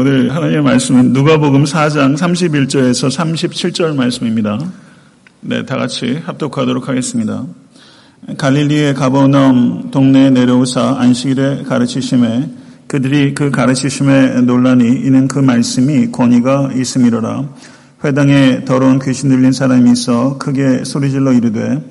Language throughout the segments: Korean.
오늘 하나님의 말씀은 누가복음 4장 31절에서 37절 말씀입니다. 네, 다 같이 합독하도록 하겠습니다. 갈릴리의 가버나움 동네에 내려오사 안식일에 가르치심에 그들이 그 가르치심에 논란이 이는 그 말씀이 권위가 있음이로라. 회당에 더러운 귀신 들린 사람이 있어 크게 소리질러 이르되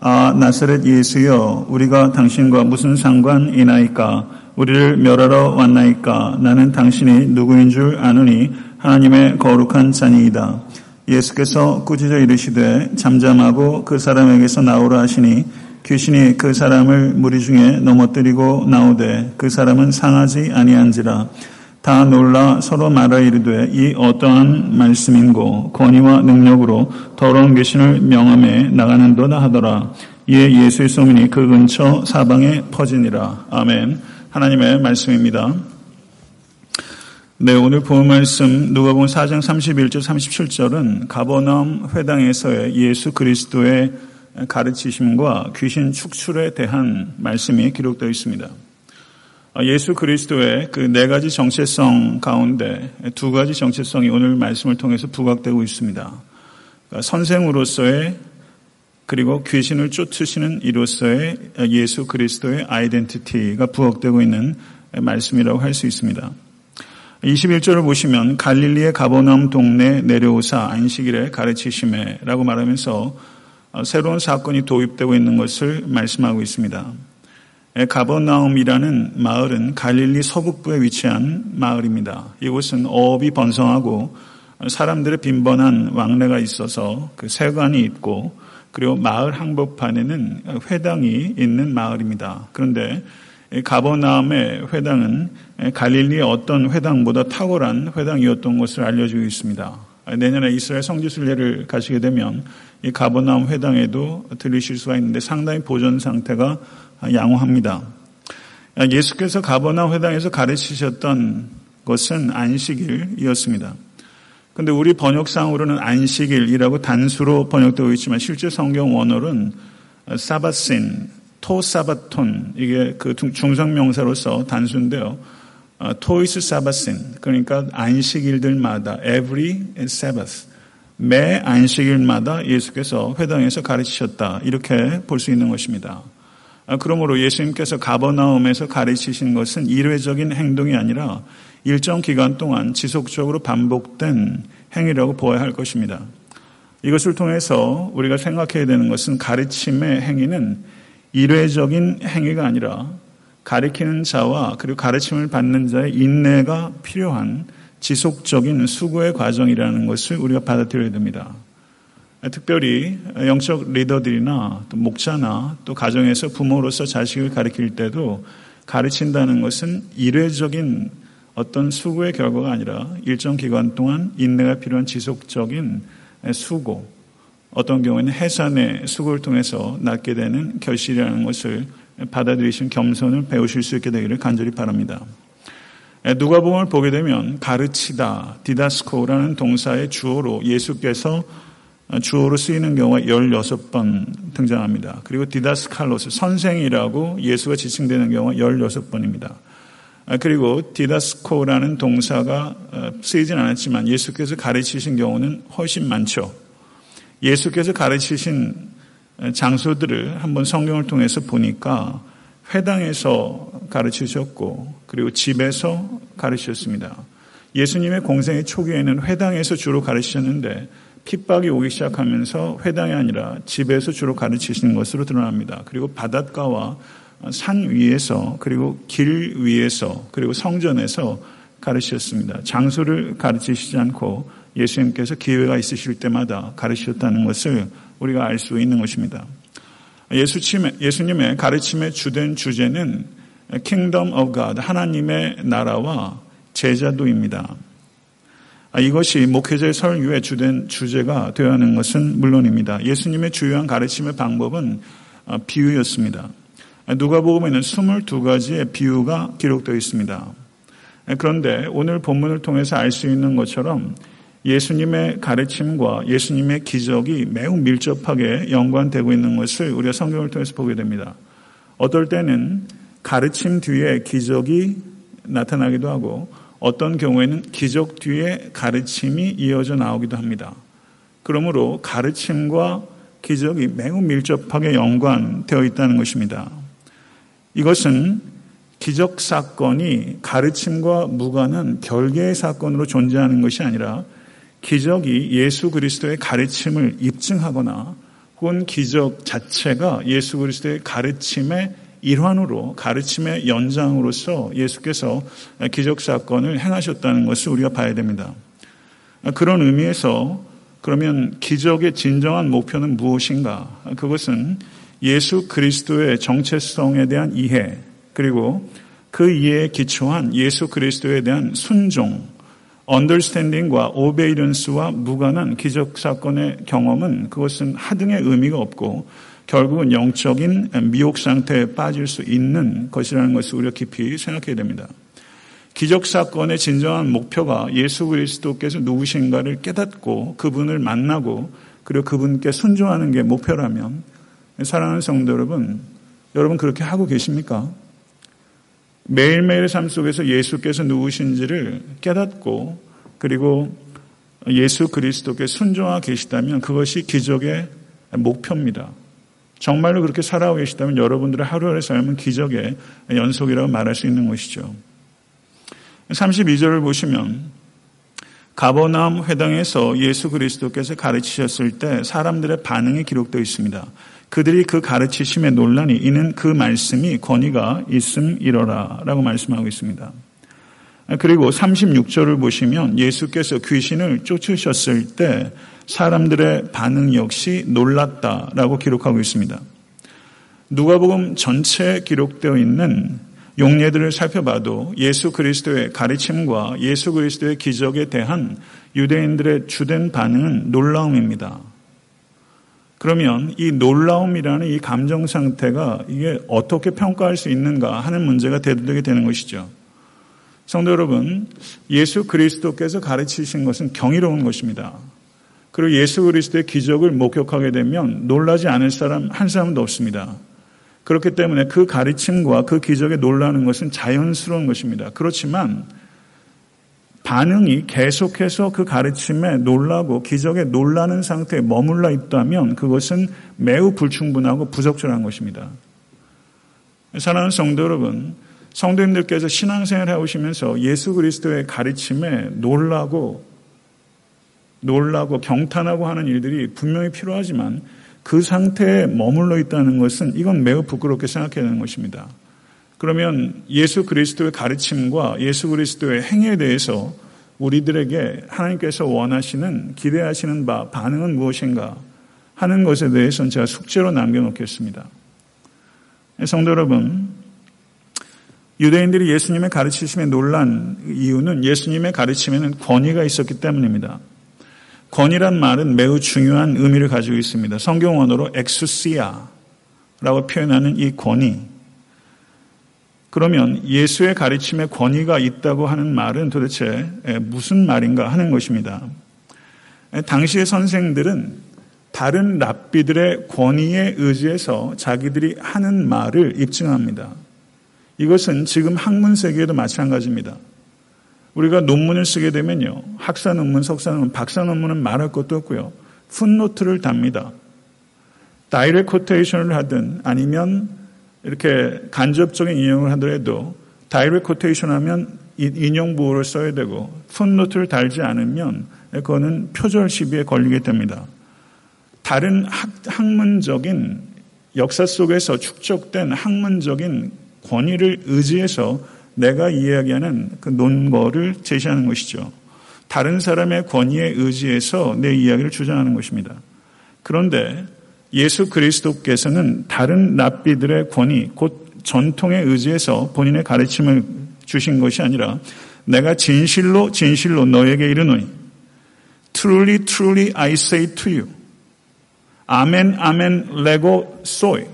아 나사렛 예수여 우리가 당신과 무슨 상관이나이까 우리를 멸하러 왔나이까? 나는 당신이 누구인 줄 아느니 하나님의 거룩한 자니이다. 예수께서 꾸짖어 이르시되 잠잠하고 그 사람에게서 나오라 하시니 귀신이 그 사람을 무리 중에 넘어뜨리고 나오되 그 사람은 상하지 아니한지라. 다 놀라 서로 말하 이르되 이 어떠한 말씀인고 권위와 능력으로 더러운 귀신을 명함에 나가는도다 하더라. 이에 예수의 소문이 그 근처 사방에 퍼지니라. 아멘 하나님의 말씀입니다. 네, 오늘 본 말씀 누가복음 4장 31절 37절은 가버나움 회당에서의 예수 그리스도의 가르치심과 귀신 축출에 대한 말씀이 기록되어 있습니다. 예수 그리스도의 그 네 가지 정체성 가운데 두 가지 정체성이 오늘 말씀을 통해서 부각되고 있습니다. 그러니까 선생으로서의 그리고 귀신을 쫓으시는 이로서의 예수 그리스도의 아이덴티티가 부각되고 있는 말씀이라고 할 수 있습니다. 21절을 보시면 갈릴리의 가버나움 동네 내려오사 안식일에 가르치심에라고 말하면서 새로운 사건이 도입되고 있는 것을 말씀하고 있습니다. 가버나움이라는 마을은 갈릴리 서북부에 위치한 마을입니다. 이곳은 어업이 번성하고 사람들의 빈번한 왕래가 있어서 그 세관이 있고 그리고 마을 항복판에는 회당이 있는 마을입니다. 그런데 가버나움의 회당은 갈릴리의 어떤 회당보다 탁월한 회당이었던 것을 알려주고 있습니다. 내년에 이스라엘 성지 순례를 가시게 되면 이 가버나움 회당에도 들리실 수가 있는데 상당히 보존 상태가 양호합니다. 예수께서 가버나움 회당에서 가르치셨던 것은 안식일이었습니다. 근데 우리 번역상으로는 안식일이라고 단수로 번역되고 있지만 실제 성경 원어는 사바신, 토사바톤 이게 그 중성 명사로서 단수인데요. 토이스 사바신 그러니까 안식일들마다 every Sabbath 매 안식일마다 예수께서 회당에서 가르치셨다 이렇게 볼 수 있는 것입니다. 그러므로 예수님께서 가버나움에서 가르치신 것은 일회적인 행동이 아니라 일정 기간 동안 지속적으로 반복된 행위라고 보아야 할 것입니다. 이것을 통해서 우리가 생각해야 되는 것은 가르침의 행위는 일회적인 행위가 아니라 가르치는 자와 그리고 가르침을 받는 자의 인내가 필요한 지속적인 수고의 과정이라는 것을 우리가 받아들여야 됩니다. 특별히 영적 리더들이나 또 목자나 또 가정에서 부모로서 자식을 가르칠 때도 가르친다는 것은 일회적인 어떤 수고의 결과가 아니라 일정 기간 동안 인내가 필요한 지속적인 수고, 어떤 경우에는 해산의 수고를 통해서 낳게 되는 결실이라는 것을 받아들이신 겸손을 배우실 수 있게 되기를 간절히 바랍니다. 누가복음을 보게 되면 가르치다, διδάσκω라는 동사의 주어로 예수께서 주어로 쓰이는 경우가 16번 등장합니다. 그리고 διδάσκαλος, 선생이라고 예수가 지칭되는 경우가 16번입니다. 아, 그리고 διδάσκω라는 동사가 어, 쓰이진 않았지만 예수께서 가르치신 경우는 훨씬 많죠. 예수께서 가르치신 어, 장소들을 한번 성경을 통해서 보니까 회당에서 가르치셨고 그리고 집에서 가르치셨습니다. 예수님의 공생의 초기에는 회당에서 주로 가르치셨는데 핍박이 오기 시작하면서 회당이 아니라 집에서 주로 가르치신 것으로 드러납니다. 그리고 바닷가와 산 위에서 그리고 길 위에서 그리고 성전에서 가르치셨습니다. 장소를 가르치시지 않고 예수님께서 기회가 있으실 때마다 가르치셨다는 것을 우리가 알 수 있는 것입니다. 예수님의 가르침의 주된 주제는 Kingdom of God, 하나님의 나라와 제자도입니다. 이것이 목회자의 설교의 주된 주제가 되어야 하는 것은 물론입니다. 예수님의 주요한 가르침의 방법은 비유였습니다. 누가복음에는 22가지의 비유가 기록되어 있습니다. 그런데 오늘 본문을 통해서 알 수 있는 것처럼 예수님의 가르침과 예수님의 기적이 매우 밀접하게 연관되고 있는 것을 우리가 성경을 통해서 보게 됩니다. 어떨 때는 가르침 뒤에 기적이 나타나기도 하고 어떤 경우에는 기적 뒤에 가르침이 이어져 나오기도 합니다. 그러므로 가르침과 기적이 매우 밀접하게 연관되어 있다는 것입니다. 이것은 기적 사건이 가르침과 무관한 별개의 사건으로 존재하는 것이 아니라 기적이 예수 그리스도의 가르침을 입증하거나 혹은 기적 자체가 예수 그리스도의 가르침의 일환으로 가르침의 연장으로서 예수께서 기적 사건을 행하셨다는 것을 우리가 봐야 됩니다. 그런 의미에서 그러면 기적의 진정한 목표는 무엇인가? 그것은 예수 그리스도의 정체성에 대한 이해 그리고 그 이해에 기초한 예수 그리스도에 대한 순종 언더스탠딩과 오베이런스와 무관한 기적 사건의 경험은 그것은 하등의 의미가 없고 결국은 영적인 미혹 상태에 빠질 수 있는 것이라는 것을 우리가 깊이 생각해야 됩니다. 기적 사건의 진정한 목표가 예수 그리스도께서 누구신가를 깨닫고 그분을 만나고 그리고 그분께 순종하는 게 목표라면 사랑하는 성도 여러분, 여러분 그렇게 하고 계십니까? 매일매일의 삶 속에서 예수께서 누구신지를 깨닫고 그리고 예수 그리스도께 순종하고 계시다면 그것이 기적의 목표입니다. 정말로 그렇게 살아오고 계시다면 여러분들의 하루하루의 삶은 기적의 연속이라고 말할 수 있는 것이죠. 32절을 보시면 가버나움 회당에서 예수 그리스도께서 가르치셨을 때 사람들의 반응이 기록되어 있습니다. 그들이 그 가르치심에 논란이 이는 그 말씀이 권위가 있음이러라 라고 말씀하고 있습니다. 그리고 36절을 보시면 예수께서 귀신을 쫓으셨을 때 사람들의 반응 역시 놀랐다라고 기록하고 있습니다. 누가복음 전체에 기록되어 있는 용례들을 살펴봐도 예수 그리스도의 가르침과 예수 그리스도의 기적에 대한 유대인들의 주된 반응은 놀라움입니다. 그러면 이 놀라움이라는 이 감정 상태가 이게 어떻게 평가할 수 있는가 하는 문제가 대두되게 되는 것이죠. 성도 여러분, 예수 그리스도께서 가르치신 것은 경이로운 것입니다. 그리고 예수 그리스도의 기적을 목격하게 되면 놀라지 않을 사람 한 사람도 없습니다. 그렇기 때문에 그 가르침과 그 기적에 놀라는 것은 자연스러운 것입니다. 그렇지만 반응이 계속해서 그 가르침에 놀라고 기적에 놀라는 상태에 머물러 있다면 그것은 매우 불충분하고 부적절한 것입니다. 사랑하는 성도 여러분, 성도님들께서 신앙생활 해오시면서 예수 그리스도의 가르침에 놀라고 놀라고 경탄하고 하는 일들이 분명히 필요하지만 그 상태에 머물러 있다는 것은 이건 매우 부끄럽게 생각해야 되는 것입니다. 그러면 예수 그리스도의 가르침과 예수 그리스도의 행위에 대해서 우리들에게 하나님께서 원하시는 기대하시는 바 반응은 무엇인가 하는 것에 대해서는 제가 숙제로 남겨놓겠습니다. 성도 여러분, 유대인들이 예수님의 가르치심에 놀란 이유는 예수님의 가르침에는 권위가 있었기 때문입니다. 권위란 말은 매우 중요한 의미를 가지고 있습니다. 성경 원어로 엑수시아라고 표현하는 이 권위. 그러면 예수의 가르침에 권위가 있다고 하는 말은 도대체 무슨 말인가 하는 것입니다. 당시의 선생들은 다른 랍비들의 권위에 의지해서 자기들이 하는 말을 입증합니다. 이것은 지금 학문 세계에도 마찬가지입니다. 우리가 논문을 쓰게 되면요. 학사 논문, 석사 논문, 박사 논문은 말할 것도 없고요. footnote를 답니다. direct quotation을 하든 아니면 이렇게 간접적인 인용을 하더라도 direct quotation 하면 인용 부호를 써야 되고 footnote를 달지 않으면 그거는 표절 시비에 걸리게 됩니다. 다른 학, 학문적인 역사 속에서 축적된 학문적인 권위를 의지해서 내가 이야기하는 그 논거를 제시하는 것이죠. 다른 사람의 권위에 의지해서 내 이야기를 주장하는 것입니다. 그런데 예수 그리스도께서는 다른 랍비들의 권위, 곧 전통에 의지해서 본인의 가르침을 주신 것이 아니라 내가 진실로 진실로 너에게 이르노니 Truly, truly I say to you. 아멘, 아멘, 레고 소이.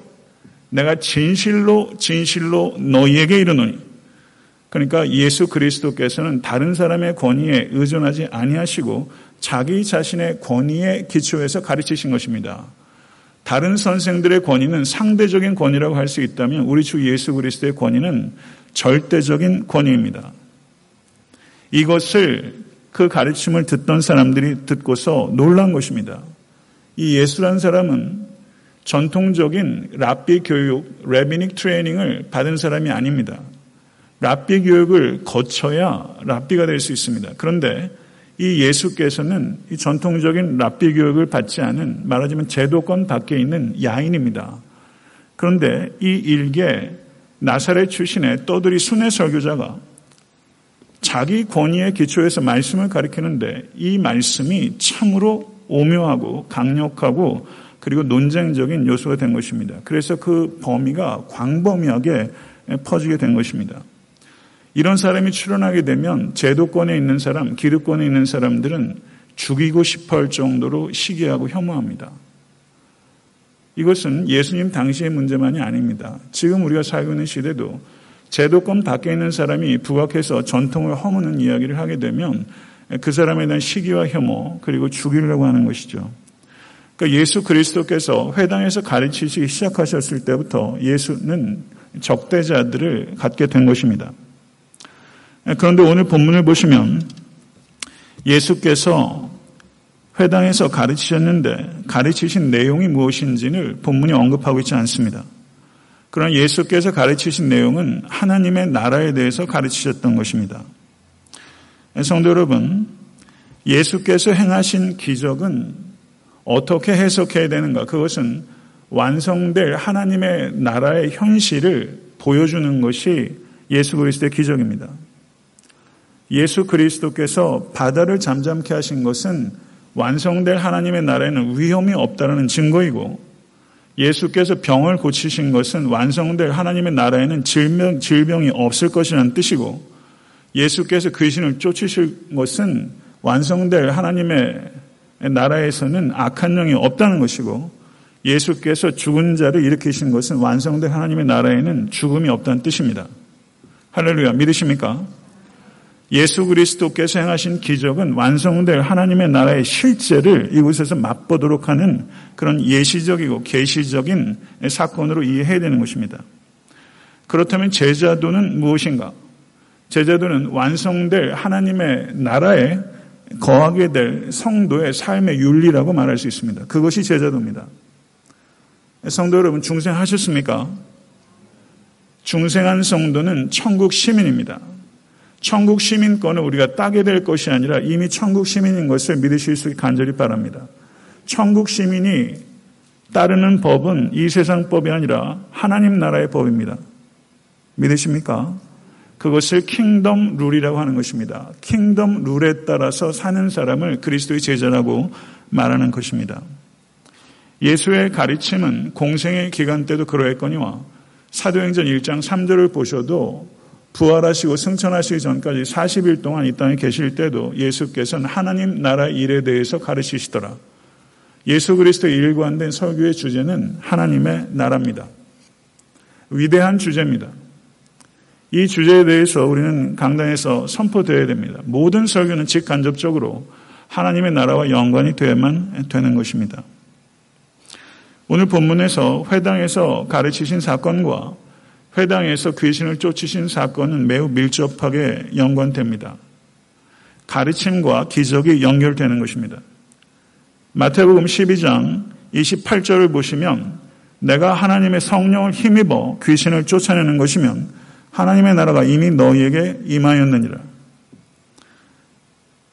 내가 진실로 진실로 너희에게 이르노니 그러니까 예수 그리스도께서는 다른 사람의 권위에 의존하지 아니하시고 자기 자신의 권위에 기초해서 가르치신 것입니다. 다른 선생들의 권위는 상대적인 권위라고 할 수 있다면 우리 주 예수 그리스도의 권위는 절대적인 권위입니다. 이것을 그 가르침을 듣던 사람들이 듣고서 놀란 것입니다. 이 예수란 사람은 전통적인 랍비 교육, 레비닉 트레이닝을 받은 사람이 아닙니다. 랍비 교육을 거쳐야 랍비가 될 수 있습니다. 그런데 이 예수께서는 이 전통적인 랍비 교육을 받지 않은 말하자면 제도권 밖에 있는 야인입니다. 그런데 이 일개 나사렛 출신의 떠들이 순회 설교자가 자기 권위의 기초에서 말씀을 가리키는데 이 말씀이 참으로 오묘하고 강력하고 그리고 논쟁적인 요소가 된 것입니다. 그래서 그 범위가 광범위하게 퍼지게 된 것입니다. 이런 사람이 출연하게 되면 제도권에 있는 사람, 기득권에 있는 사람들은 죽이고 싶어 할 정도로 시기하고 혐오합니다. 이것은 예수님 당시의 문제만이 아닙니다. 지금 우리가 살고 있는 시대도 제도권 밖에 있는 사람이 부각해서 전통을 허무는 이야기를 하게 되면 그 사람에 대한 시기와 혐오 그리고 죽이려고 하는 것이죠. 그러니까 예수 그리스도께서 회당에서 가르치시기 시작하셨을 때부터 예수는 적대자들을 갖게 된 것입니다. 그런데 오늘 본문을 보시면 예수께서 회당에서 가르치셨는데 가르치신 내용이 무엇인지를 본문이 언급하고 있지 않습니다. 그러나 예수께서 가르치신 내용은 하나님의 나라에 대해서 가르치셨던 것입니다. 성도 여러분, 예수께서 행하신 기적은 어떻게 해석해야 되는가? 그것은 완성될 하나님의 나라의 현실을 보여주는 것이 예수 그리스도의 기적입니다. 예수 그리스도께서 바다를 잠잠케 하신 것은 완성될 하나님의 나라에는 위험이 없다는 증거이고 예수께서 병을 고치신 것은 완성될 하나님의 나라에는 질병, 질병이 없을 것이라는 뜻이고 예수께서 귀신을 쫓으실 것은 완성될 하나님의 나라에서는 악한 영이 없다는 것이고 예수께서 죽은 자를 일으키신 것은 완성될 하나님의 나라에는 죽음이 없다는 뜻입니다. 할렐루야. 믿으십니까? 예수 그리스도께서 행하신 기적은 완성될 하나님의 나라의 실제를 이곳에서 맛보도록 하는 그런 예시적이고 계시적인 사건으로 이해해야 되는 것입니다. 그렇다면 제자도는 무엇인가? 제자도는 완성될 하나님의 나라에 거하게 될 성도의 삶의 윤리라고 말할 수 있습니다. 그것이 제자도입니다. 성도 여러분 중생하셨습니까? 중생한 성도는 천국 시민입니다. 천국 시민권을 우리가 따게 될 것이 아니라 이미 천국 시민인 것을 믿으실 수 간절히 바랍니다. 천국 시민이 따르는 법은 이 세상 법이 아니라 하나님 나라의 법입니다. 믿으십니까? 그것을 kingdom rule이라고 하는 것입니다. kingdom rule에 따라서 사는 사람을 그리스도의 제자라고 말하는 것입니다. 예수의 가르침은 공생애 기간 때도 그러했거니와 사도행전 1장 3절을 보셔도 부활하시고 승천하시기 전까지 40일 동안 이 땅에 계실 때도 예수께서는 하나님 나라 일에 대해서 가르치시더라. 예수 그리스도의 일관된 설교의 주제는 하나님의 나라입니다. 위대한 주제입니다. 이 주제에 대해서 우리는 강단에서 선포되어야 됩니다. 모든 설교는 직간접적으로 하나님의 나라와 연관이 되어야만 되는 것입니다. 오늘 본문에서 회당에서 가르치신 사건과 회당에서 귀신을 쫓으신 사건은 매우 밀접하게 연관됩니다. 가르침과 기적이 연결되는 것입니다. 마태복음 12장 28절을 보시면 내가 하나님의 성령을 힘입어 귀신을 쫓아내는 것이면 하나님의 나라가 이미 너희에게 임하였느니라.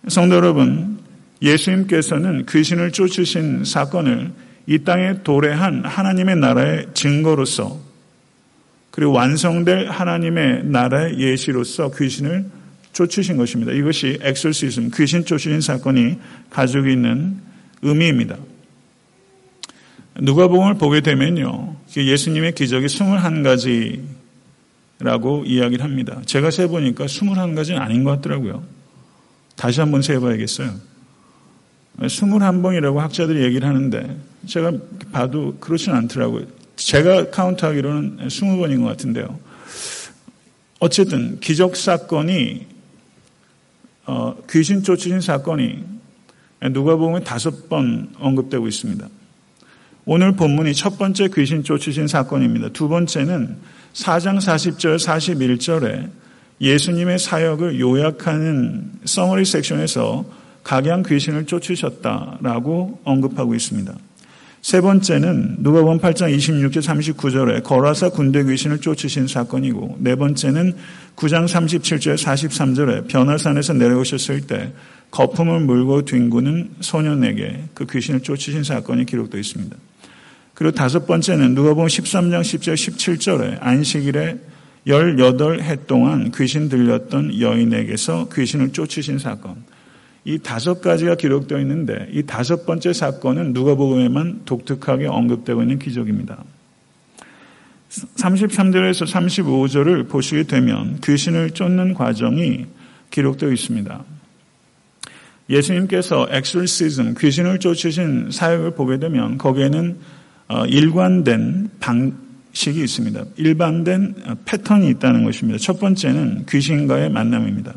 성도 여러분, 예수님께서는 귀신을 쫓으신 사건을 이 땅에 도래한 하나님의 나라의 증거로서 그리고 완성될 하나님의 나라의 예시로서 귀신을 쫓으신 것입니다. 이것이 엑소시즘, 귀신 쫓으신 사건이 가지고 있는 의미입니다. 누가복음을 보게 되면요. 예수님의 기적이 21가지라고 이야기를 합니다. 제가 세 보니까 21가지는 아닌 것 같더라고요. 다시 한번 세 봐야겠어요. 21번이라고 학자들이 얘기를 하는데 제가 봐도 그렇지는 않더라고요. 제가 카운트하기로는 20번인 것 같은데요. 어쨌든 기적 사건이 어, 귀신 쫓으신 사건이 누가 보면 다섯 번 언급되고 있습니다. 오늘 본문이 첫 번째 귀신 쫓으신 사건입니다. 두 번째는 4장 40절 41절에 예수님의 사역을 요약하는 서머리 섹션에서 각양 귀신을 쫓으셨다라고 언급하고 있습니다. 세 번째는 누가복음 8장 26절 39절에 거라사 군대 귀신을 쫓으신 사건이고 네 번째는 9장 37절 43절에 변화산에서 내려오셨을 때 거품을 물고 뒹구는 소년에게 그 귀신을 쫓으신 사건이 기록되어 있습니다. 그리고 다섯 번째는 누가복음 13장 10절 17절에 안식일에 18해 동안 귀신 들렸던 여인에게서 귀신을 쫓으신 사건. 이 다섯 가지가 기록되어 있는데 이 다섯 번째 사건은 누가복음에만 독특하게 언급되고 있는 기적입니다. 33절에서 35절을 보시게 되면 귀신을 쫓는 과정이 기록되어 있습니다. 예수님께서 엑솔시즘, 귀신을 쫓으신 사역을 보게 되면 거기에는 어, 일관된 방식이 있습니다. 일반된 패턴이 있다는 것입니다. 첫 번째는 귀신과의 만남입니다.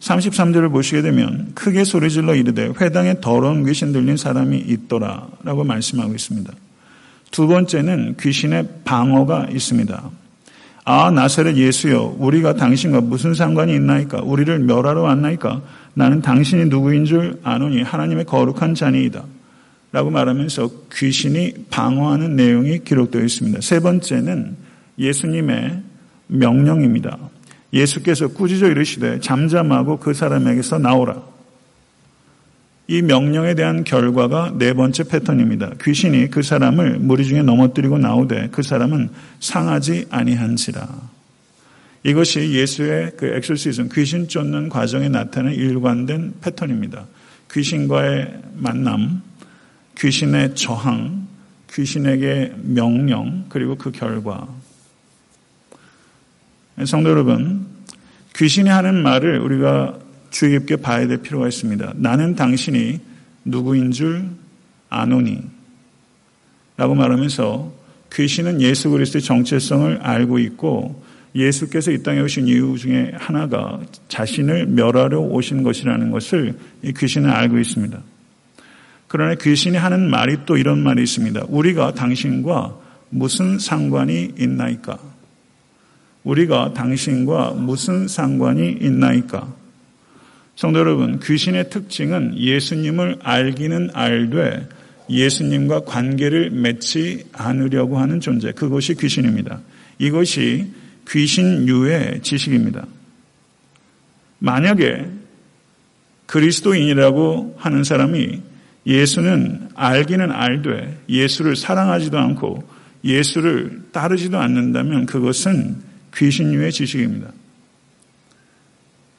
33절을 보시게 되면 크게 소리질러 이르되 회당에 더러운 귀신 들린 사람이 있더라 라고 말씀하고 있습니다. 두 번째는 귀신의 방어가 있습니다. 아 나사렛 예수여 우리가 당신과 무슨 상관이 있나이까 우리를 멸하러 왔나이까 나는 당신이 누구인 줄 아노니 하나님의 거룩한 자니이다 라고 말하면서 귀신이 방어하는 내용이 기록되어 있습니다. 세 번째는 예수님의 명령입니다. 예수께서 꾸짖어 이르시되 잠잠하고 그 사람에게서 나오라. 이 명령에 대한 결과가 네 번째 패턴입니다. 귀신이 그 사람을 무리 중에 넘어뜨리고 나오되 그 사람은 상하지 아니한지라. 이것이 예수의 그 엑소시즘, 귀신 쫓는 과정에 나타나는 일관된 패턴입니다. 귀신과의 만남, 귀신의 저항, 귀신에게 명령, 그리고 그 결과. 성도 여러분, 귀신이 하는 말을 우리가 주의 깊게 봐야 될 필요가 있습니다. 나는 당신이 누구인 줄 아노니. 라고 말하면서 귀신은 예수 그리스도의 정체성을 알고 있고 예수께서 이 땅에 오신 이유 중에 하나가 자신을 멸하려 오신 것이라는 것을 이 귀신은 알고 있습니다. 그러나 귀신이 하는 말이 또 이런 말이 있습니다. 우리가 당신과 무슨 상관이 있나이까? 우리가 당신과 무슨 상관이 있나이까? 성도 여러분, 귀신의 특징은 예수님을 알기는 알되 예수님과 관계를 맺지 않으려고 하는 존재. 그것이 귀신입니다. 이것이 귀신유의 지식입니다. 만약에 그리스도인이라고 하는 사람이 예수는 알기는 알되 예수를 사랑하지도 않고 예수를 따르지도 않는다면 그것은 귀신유의 지식입니다.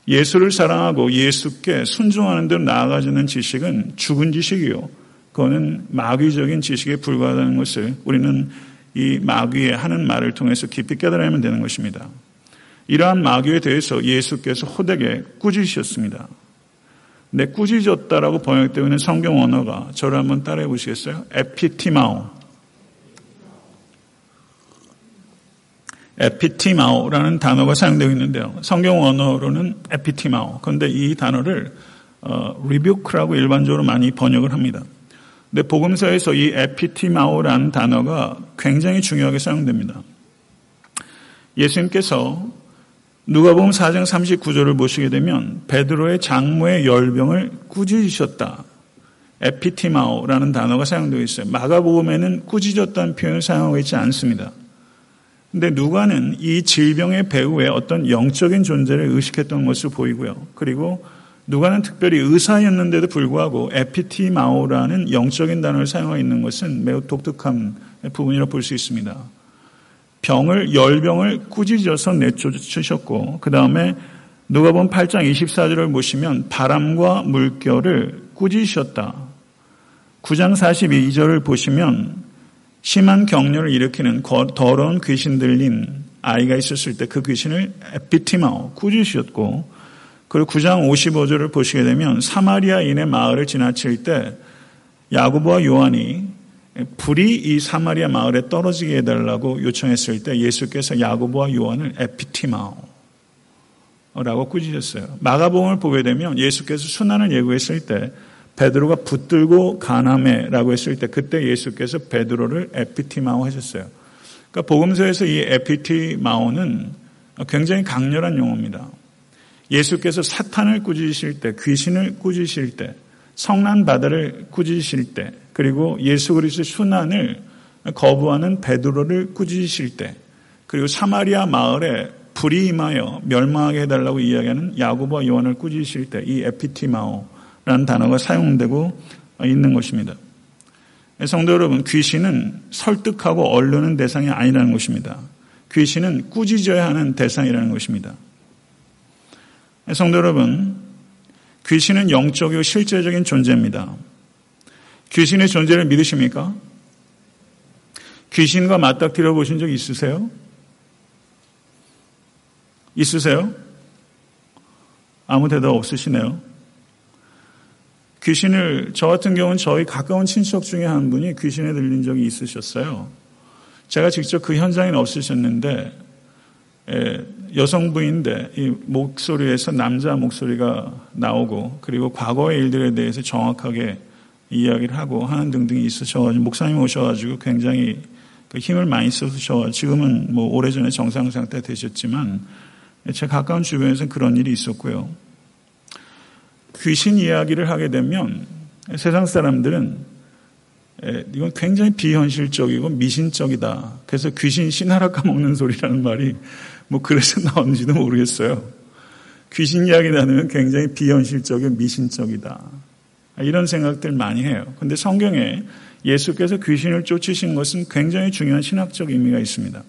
예수를 사랑하고 예수께 순종하는 대로 나아가지는 지식은 죽은 지식이요. 그거는 마귀적인 지식에 불과하다는 것을 우리는 이 마귀의 하는 말을 통해서 깊이 깨달아야만 되는 것입니다. 이러한 마귀에 대해서 예수께서 호되게 꾸짖으셨습니다. 내 꾸짖었다라고 번역되어 있는 성경 언어가 저를 한번 따라해 보시겠어요? 에피티마오. 에피티마오라는 단어가 사용되고 있는데요. 성경 언어로는 에피티마오. 그런데 이 단어를 어, 리뷰크라고 일반적으로 많이 번역을 합니다. 근데 복음서에서 이 에피티마오라는 단어가 굉장히 중요하게 사용됩니다. 예수님께서 누가복음 4장 39절을 보시게 되면 베드로의 장모의 열병을 꾸짖으셨다. 에피티마오라는 단어가 사용되어 있어요. 마가복음에는 꾸짖었다는 표현을 사용하고 있지 않습니다. 근데 누가는 이 질병의 배후에 어떤 영적인 존재를 의식했던 것을 보이고요. 그리고 누가는 특별히 의사였는데도 불구하고 에피티마오라는 영적인 단어를 사용하고 있는 것은 매우 독특한 부분이라고 볼 수 있습니다. 병을 열병을 꾸짖어서 내쫓으셨고 그 다음에 누가 본 8장 24절을 보시면 바람과 물결을 꾸짖으셨다. 9장 42절을 보시면 심한 격려를 일으키는 더러운 귀신 들린 아이가 있었을 때 그 귀신을 에피티마오 꾸짖으셨고 그리고 9장 55절을 보시게 되면 사마리아인의 마을을 지나칠 때 야구보와 요한이 불이 이 사마리아 마을에 떨어지게 해달라고 요청했을 때 예수께서 야구보와 요한을 에피티마오라고 꾸짖으셨어요. 마가복음을 보게 되면 예수께서 순환을 예고했을 때 베드로가 붙들고 가나메라고 했을 때 그때 예수께서 베드로를 에피티마오 하셨어요. 그러니까 복음서에서 이 에피티마오는 굉장히 강렬한 용어입니다. 예수께서 사탄을 꾸짖으실 때, 귀신을 꾸짖으실 때, 성난 바다를 꾸짖으실 때, 그리고 예수 그리스도의 순환을 거부하는 베드로를 꾸짖으실 때, 그리고 사마리아 마을에 불이 임하여 멸망하게 해달라고 이야기하는 야고보와 요한을 꾸짖으실 때 이 에피티마오 라는 단어가 사용되고 있는 것입니다. 성도 여러분, 귀신은 설득하고 얼르는 대상이 아니라는 것입니다. 귀신은 꾸짖어야 하는 대상이라는 것입니다. 성도 여러분, 귀신은 영적이고 실제적인 존재입니다. 귀신의 존재를 믿으십니까? 귀신과 맞닥뜨려 보신 적 있으세요? 있으세요? 아무 대답 없으시네요. 귀신을, 저 같은 경우는 저희 가까운 친척 중에 한 분이 귀신에 들린 적이 있으셨어요. 제가 직접 그 현장에는 없으셨는데, 여성부인데, 이 목소리에서 남자 목소리가 나오고, 그리고 과거의 일들에 대해서 정확하게 이야기를 하고 하는 등등이 있으셔가지고, 목사님 오셔가지고 굉장히 그 힘을 많이 써주셔 지금은 뭐 오래전에 정상 상태 되셨지만, 제 가까운 주변에서는 그런 일이 있었고요. 귀신 이야기를 하게 되면 세상 사람들은 이건 굉장히 비현실적이고 미신적이다. 그래서 귀신 신하라 까먹는 소리라는 말이 뭐 그래서 나오는지도 모르겠어요. 귀신 이야기 나누면 굉장히 비현실적이고 미신적이다. 이런 생각들 많이 해요. 근데 성경에 예수께서 귀신을 쫓으신 것은 굉장히 중요한 신학적 의미가 있습니다.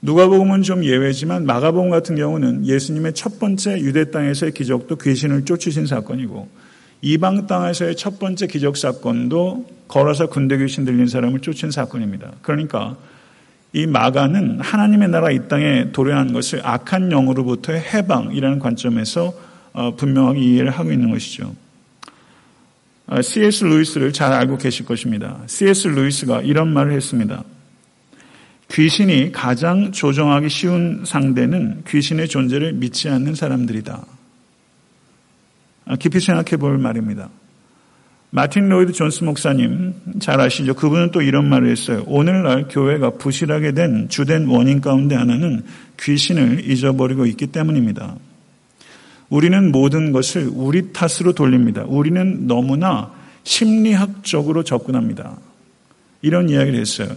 누가복음은 좀 예외지만 마가복음 같은 경우는 예수님의 첫 번째 유대 땅에서의 기적도 귀신을 쫓으신 사건이고 이방 땅에서의 첫 번째 기적 사건도 걸어서 군대 귀신 들린 사람을 쫓은 사건입니다. 그러니까 이 마가는 하나님의 나라 이 땅에 도래한 것을 악한 영으로부터의 해방이라는 관점에서 어, 분명하게 이해를 하고 있는 것이죠. C.S. 어, 루이스를 잘 알고 계실 것입니다. C.S. 루이스가 이런 말을 했습니다. 귀신이 가장 조정하기 쉬운 상대는 귀신의 존재를 믿지 않는 사람들이다. 아, 깊이 생각해 볼 말입니다. 마틴 로이드 존스 목사님 잘 아시죠? 그분은 또 이런 말을 했어요. 오늘날 교회가 부실하게 된 주된 원인 가운데 하나는 귀신을 잊어버리고 있기 때문입니다. 우리는 모든 것을 우리 탓으로 돌립니다. 우리는 너무나 심리학적으로 접근합니다. 이런 이야기를 했어요.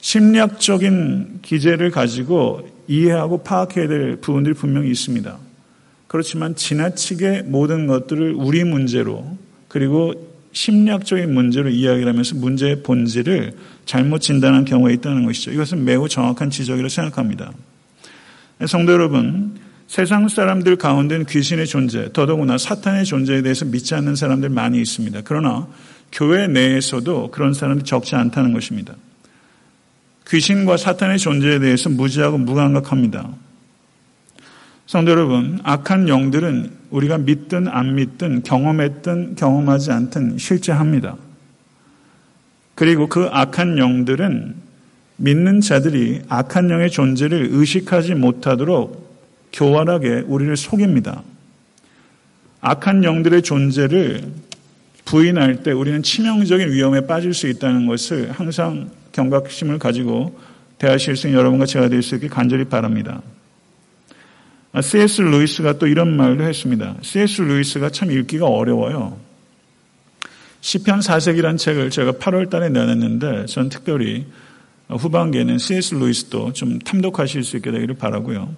심리학적인 기제를 가지고 이해하고 파악해야 될 부분들이 분명히 있습니다. 그렇지만 지나치게 모든 것들을 우리 문제로 그리고 심리학적인 문제로 이야기를 하면서 문제의 본질을 잘못 진단한 경우가 있다는 것이죠. 이것은 매우 정확한 지적이라고 생각합니다. 성도 여러분, 세상 사람들 가운데는 귀신의 존재, 더더구나 사탄의 존재에 대해서 믿지 않는 사람들 많이 있습니다. 그러나 교회 내에서도 그런 사람이 적지 않다는 것입니다. 귀신과 사탄의 존재에 대해서 무지하고 무감각합니다. 성도 여러분, 악한 영들은 우리가 믿든 안 믿든 경험했든 경험하지 않든 실제합니다. 그리고 그 악한 영들은 믿는 자들이 악한 영의 존재를 의식하지 못하도록 교활하게 우리를 속입니다. 악한 영들의 존재를 부인할 때 우리는 치명적인 위험에 빠질 수 있다는 것을 항상 경각심을 가지고 대하실 수 있는 여러분과 제가 될 수 있게 간절히 바랍니다. C.S. 아, 루이스가 또 이런 말도 했습니다. C.S. 루이스가 참 읽기가 어려워요. 시편 4색이라는 책을 제가 8월 달에 내놨는데 전 특별히 후반기에는 C.S. 루이스도 좀 탐독하실 수 있게 되기를 바라고요.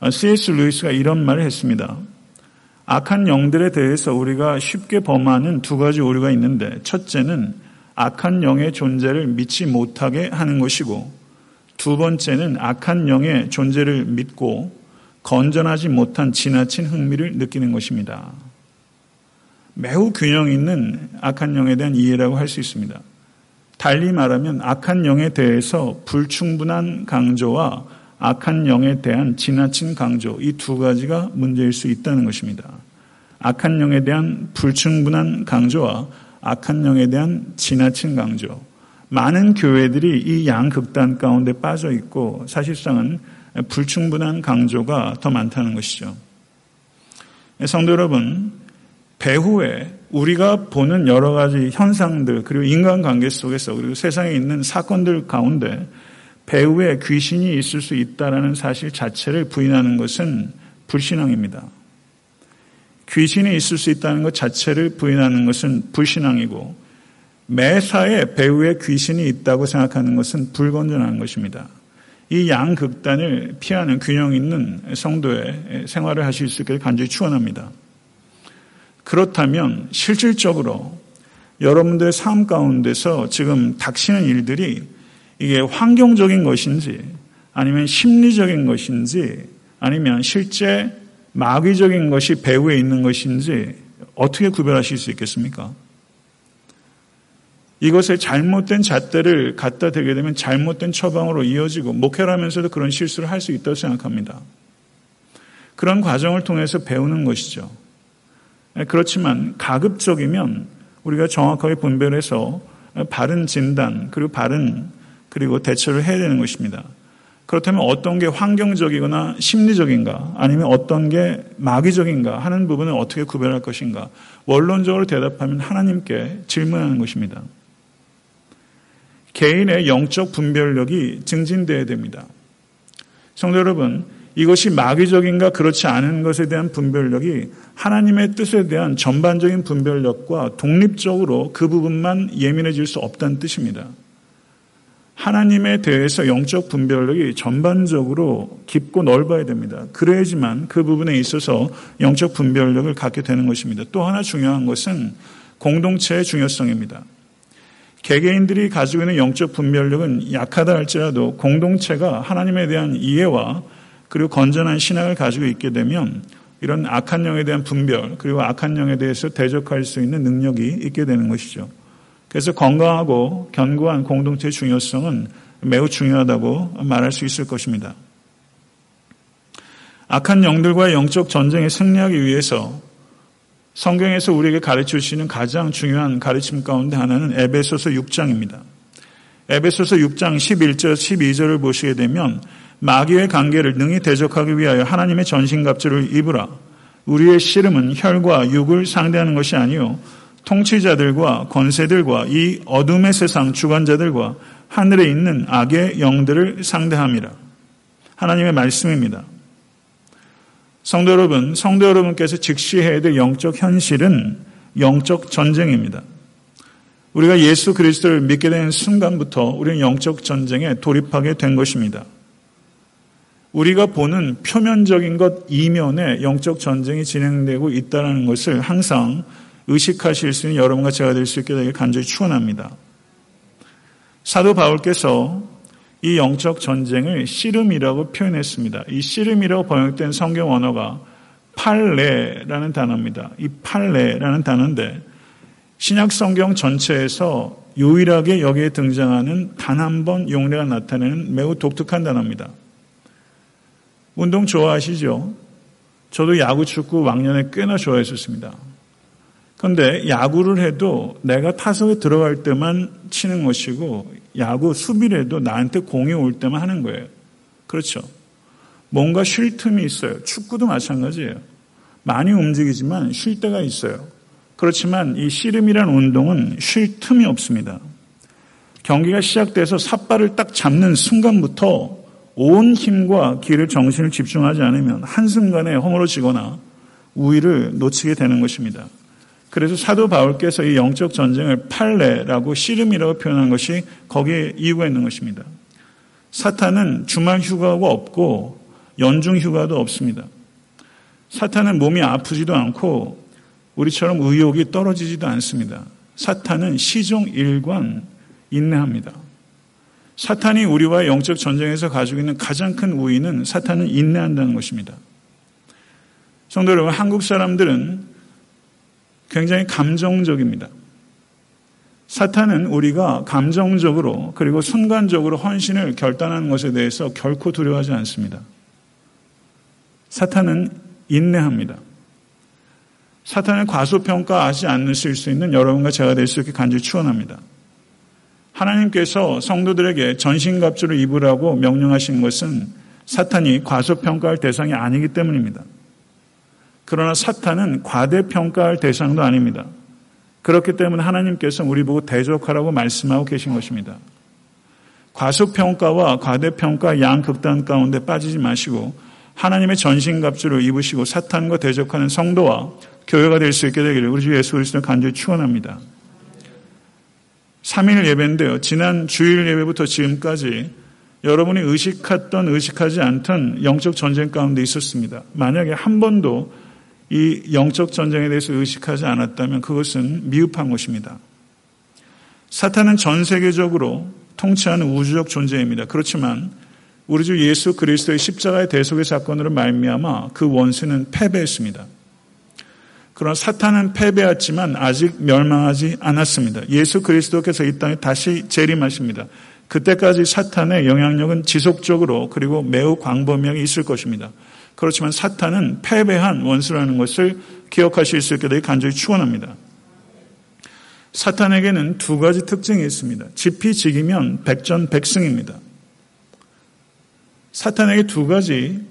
아, C.S. 루이스가 이런 말을 했습니다. 악한 영들에 대해서 우리가 쉽게 범하는 두 가지 오류가 있는데 첫째는 악한 영의 존재를 믿지 못하게 하는 것이고 두 번째는 악한 영의 존재를 믿고 건전하지 못한 지나친 흥미를 느끼는 것입니다. 매우 균형 있는 악한 영에 대한 이해라고 할 수 있습니다. 달리 말하면 악한 영에 대해서 불충분한 강조와 악한 영에 대한 지나친 강조 이 두 가지가 문제일 수 있다는 것입니다. 악한 영에 대한 불충분한 강조와 악한 영에 대한 지나친 강조. 많은 교회들이 이 양극단 가운데 빠져 있고 사실상은 불충분한 강조가 더 많다는 것이죠. 성도 여러분, 배후에 우리가 보는 여러 가지 현상들 그리고 인간관계 속에서 그리고 세상에 있는 사건들 가운데 배후에 귀신이 있을 수 있다라는 사실 자체를 부인하는 것은 불신앙입니다. 귀신이 있을 수 있다는 것 자체를 부인하는 것은 불신앙이고 매사에 배후에 귀신이 있다고 생각하는 것은 불건전한 것입니다. 이 양극단을 피하는 균형 있는 성도의 생활을 하실 수 있기를 간절히 축원합니다. 그렇다면 실질적으로 여러분들의 삶 가운데서 지금 닥치는 일들이 이게 환경적인 것인지 아니면 심리적인 것인지 아니면 실제 마귀적인 것이 배후에 있는 것인지 어떻게 구별하실 수 있겠습니까? 이것에 잘못된 잣대를 갖다 대게 되면 잘못된 처방으로 이어지고 목회를 하면서도 그런 실수를 할 수 있다고 생각합니다. 그런 과정을 통해서 배우는 것이죠. 그렇지만 가급적이면 우리가 정확하게 분별해서 바른 진단 그리고 바른 그리고 대처를 해야 되는 것입니다. 그렇다면 어떤 게 환경적이거나 심리적인가 아니면 어떤 게 마귀적인가 하는 부분을 어떻게 구별할 것인가 원론적으로 대답하면 하나님께 질문하는 것입니다. 개인의 영적 분별력이 증진되어야 됩니다. 성도 여러분, 이것이 마귀적인가 그렇지 않은 것에 대한 분별력이 하나님의 뜻에 대한 전반적인 분별력과 독립적으로 그 부분만 예민해질 수 없다는 뜻입니다. 하나님에 대해서 영적 분별력이 전반적으로 깊고 넓어야 됩니다. 그래야지만 그 부분에 있어서 영적 분별력을 갖게 되는 것입니다. 또 하나 중요한 것은 공동체의 중요성입니다. 개개인들이 가지고 있는 영적 분별력은 약하다 할지라도 공동체가 하나님에 대한 이해와 그리고 건전한 신앙을 가지고 있게 되면 이런 악한 영에 대한 분별 그리고 악한 영에 대해서 대적할 수 있는 능력이 있게 되는 것이죠. 그래서 건강하고 견고한 공동체의 중요성은 매우 중요하다고 말할 수 있을 것입니다. 악한 영들과의 영적 전쟁에 승리하기 위해서 성경에서 우리에게 가르쳐 주시는 가장 중요한 가르침 가운데 하나는 에베소서 6장입니다. 에베소서 6장 11절 12절을 보시게 되면 마귀의 관계를 능히 대적하기 위하여 하나님의 전신갑주를 입으라. 우리의 씨름은 혈과 육을 상대하는 것이 아니요 통치자들과 권세들과 이 어둠의 세상 주관자들과 하늘에 있는 악의 영들을 상대함이라. 하나님의 말씀입니다. 성도 여러분, 성도 여러분께서 직시해야 될 영적 현실은 영적 전쟁입니다. 우리가 예수 그리스도를 믿게 된 순간부터 우리는 영적 전쟁에 돌입하게 된 것입니다. 우리가 보는 표면적인 것 이면에 영적 전쟁이 진행되고 있다는 것을 항상 의식하실 수 있는 여러분과 제가 될 수 있게 되길 간절히 축원합니다. 사도 바울께서 이 영적 전쟁을 씨름이라고 표현했습니다. 이 씨름이라고 번역된 성경 언어가 팔레라는 단어입니다. 이 팔레라는 단어인데 신약 성경 전체에서 유일하게 여기에 등장하는 단 한 번 용례가 나타내는 매우 독특한 단어입니다. 운동 좋아하시죠? 저도 야구, 축구 왕년에 꽤나 좋아했었습니다. 그런데 야구를 해도 내가 타석에 들어갈 때만 치는 것이고 야구 수비를 해도 나한테 공이 올 때만 하는 거예요. 그렇죠. 뭔가 쉴 틈이 있어요. 축구도 마찬가지예요. 많이 움직이지만 쉴 때가 있어요. 그렇지만 이 씨름이라는 운동은 쉴 틈이 없습니다. 경기가 시작돼서 삿발을 딱 잡는 순간부터 온 힘과 기를 정신을 집중하지 않으면 한순간에 허물어지거나 우위를 놓치게 되는 것입니다. 그래서 사도 바울께서 이 영적 전쟁을 팔레라고 씨름이라고 표현한 것이 거기에 이유가 있는 것입니다. 사탄은 주말 휴가가 없고 연중 휴가도 없습니다. 사탄은 몸이 아프지도 않고 우리처럼 의욕이 떨어지지도 않습니다. 사탄은 시종 일관 인내합니다. 사탄이 우리와 영적 전쟁에서 가지고 있는 가장 큰 우위는 사탄은 인내한다는 것입니다. 성도 여러분, 한국 사람들은 굉장히 감정적입니다. 사탄은 우리가 감정적으로 그리고 순간적으로 헌신을 결단하는 것에 대해서 결코 두려워하지 않습니다. 사탄은 인내합니다. 사탄을 과소평가하지 않으실 수 있는 여러분과 제가 될 수 있게 간절히 추원합니다. 하나님께서 성도들에게 전신갑주를 입으라고 명령하신 것은 사탄이 과소평가할 대상이 아니기 때문입니다. 그러나 사탄은 과대평가할 대상도 아닙니다. 그렇기 때문에 하나님께서 우리 보고 대적하라고 말씀하고 계신 것입니다. 과소평가와 과대평가 양극단 가운데 빠지지 마시고 하나님의 전신갑주를 입으시고 사탄과 대적하는 성도와 교회가 될 수 있게 되기를 우리 주 예수 그리스도 간절히 축원합니다. 3일 예배인데요. 지난 주일 예배부터 지금까지 여러분이 의식했던 의식하지 않던 영적 전쟁 가운데 있었습니다. 만약에 한 번도 이 영적 전쟁에 대해서 의식하지 않았다면 그것은 미흡한 것입니다. 사탄은 전 세계적으로 통치하는 우주적 존재입니다. 그렇지만 우리 주 예수 그리스도의 십자가의 대속의 사건으로 말미암아 그 원수는 패배했습니다. 그러나 사탄은 패배했지만 아직 멸망하지 않았습니다. 예수 그리스도께서 이 땅에 다시 재림하십니다. 그때까지 사탄의 영향력은 지속적으로 그리고 매우 광범위하게 있을 것입니다. 그렇지만 사탄은 패배한 원수라는 것을 기억하실 수 있게 되기 간절히 축원합니다. 사탄에게는 두 가지 특징이 있습니다. 지피 지기면 백전백승입니다. 사탄에게 두 가지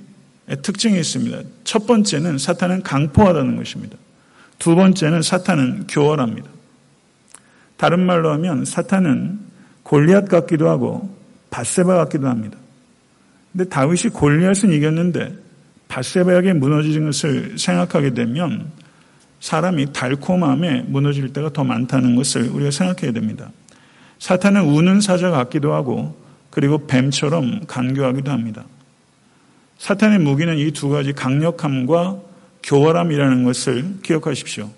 특징이 있습니다. 첫 번째는 사탄은 강포하다는 것입니다. 두 번째는 사탄은 교활합니다. 다른 말로 하면 사탄은 골리앗 같기도 하고 바세바 같기도 합니다. 근데 다윗이 골리앗은 이겼는데 바세바에게 무너지는 것을 생각하게 되면 사람이 달콤함에 무너질 때가 더 많다는 것을 우리가 생각해야 됩니다. 사탄은 우는 사자 같기도 하고 그리고 뱀처럼 간교하기도 합니다. 사탄의 무기는 이 두 가지 강력함과 교활함이라는 것을 기억하십시오.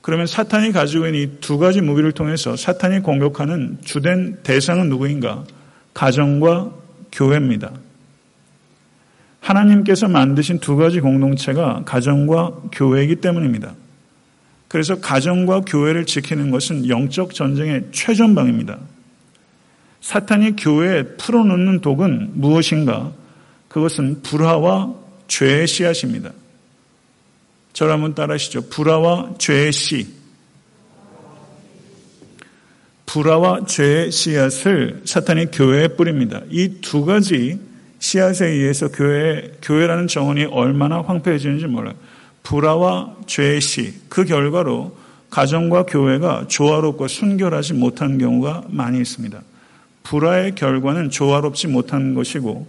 그러면 사탄이 가지고 있는 이 두 가지 무기를 통해서 사탄이 공격하는 주된 대상은 누구인가? 가정과 교회입니다. 하나님께서 만드신 두 가지 공동체가 가정과 교회이기 때문입니다. 그래서 가정과 교회를 지키는 것은 영적 전쟁의 최전방입니다. 사탄이 교회에 풀어놓는 독은 무엇인가? 그것은 불화와 죄의 씨앗입니다. 저를 한번 따라하시죠. 불화와 죄의 씨. 불화와 죄의 씨앗을 사탄이 교회에 뿌립니다. 이 두 가지 씨앗에 의해서 교회, 교회라는 정원이 얼마나 황폐해지는지 몰라요. 불화와 죄의 씨. 그 결과로 가정과 교회가 조화롭고 순결하지 못한 경우가 많이 있습니다. 불화의 결과는 조화롭지 못한 것이고,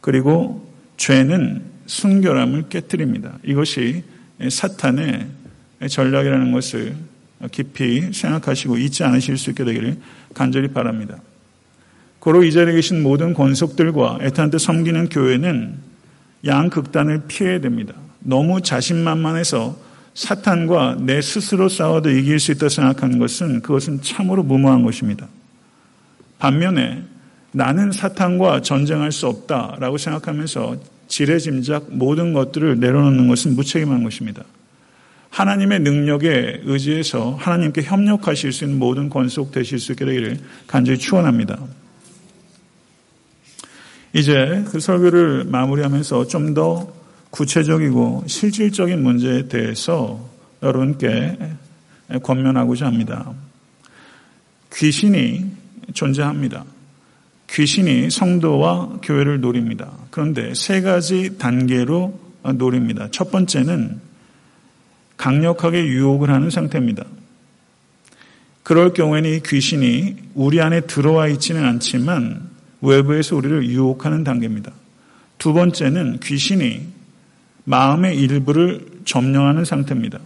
그리고 죄는 순결함을 깨뜨립니다. 이것이 사탄의 전략이라는 것을 깊이 생각하시고 잊지 않으실 수 있게 되기를 간절히 바랍니다. 고로 이 자리에 계신 모든 권속들과 애타한테 섬기는 교회는 양극단을 피해야 됩니다. 너무 자신만만해서 사탄과 내 스스로 싸워도 이길 수 있다 생각하는 것은 그것은 참으로 무모한 것입니다. 반면에 나는 사탄과 전쟁할 수 없다라고 생각하면서 지레짐작 모든 것들을 내려놓는 것은 무책임한 것입니다. 하나님의 능력에 의지해서 하나님께 협력하실 수 있는 모든 권속 되실 수 있게 되기를 간절히 축원합니다. 이제 그 설교를 마무리하면서 좀 더 구체적이고 실질적인 문제에 대해서 여러분께 권면하고자 합니다. 귀신이 존재합니다. 귀신이 성도와 교회를 노립니다. 그런데 세 가지 단계로 노립니다. 첫 번째는 강력하게 유혹을 하는 상태입니다. 그럴 경우에는 이 귀신이 우리 안에 들어와 있지는 않지만 외부에서 우리를 유혹하는 단계입니다. 두 번째는 귀신이 마음의 일부를 점령하는 상태입니다.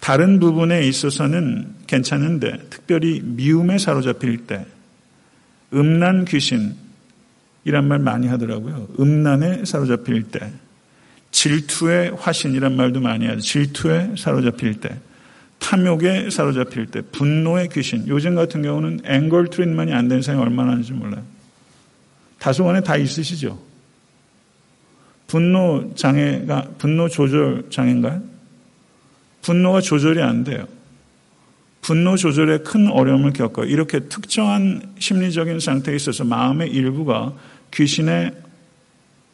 다른 부분에 있어서는 괜찮은데 특별히 미움에 사로잡힐 때 음란 귀신 이란 말 많이 하더라고요. 음란에 사로잡힐 때 질투의 화신이란 말도 많이 하죠. 질투에 사로잡힐 때 탐욕에 사로잡힐 때 분노의 귀신 요즘 같은 경우는 앵걸 트리트먼이 안 된 사람이 얼마나 하는지 몰라요. 다소간에 다 있으시죠? 분노 장애가 분노 조절 장애인가요? 분노가 조절이 안 돼요. 분노 조절에 큰 어려움을 겪어 이렇게 특정한 심리적인 상태에 있어서 마음의 일부가 귀신에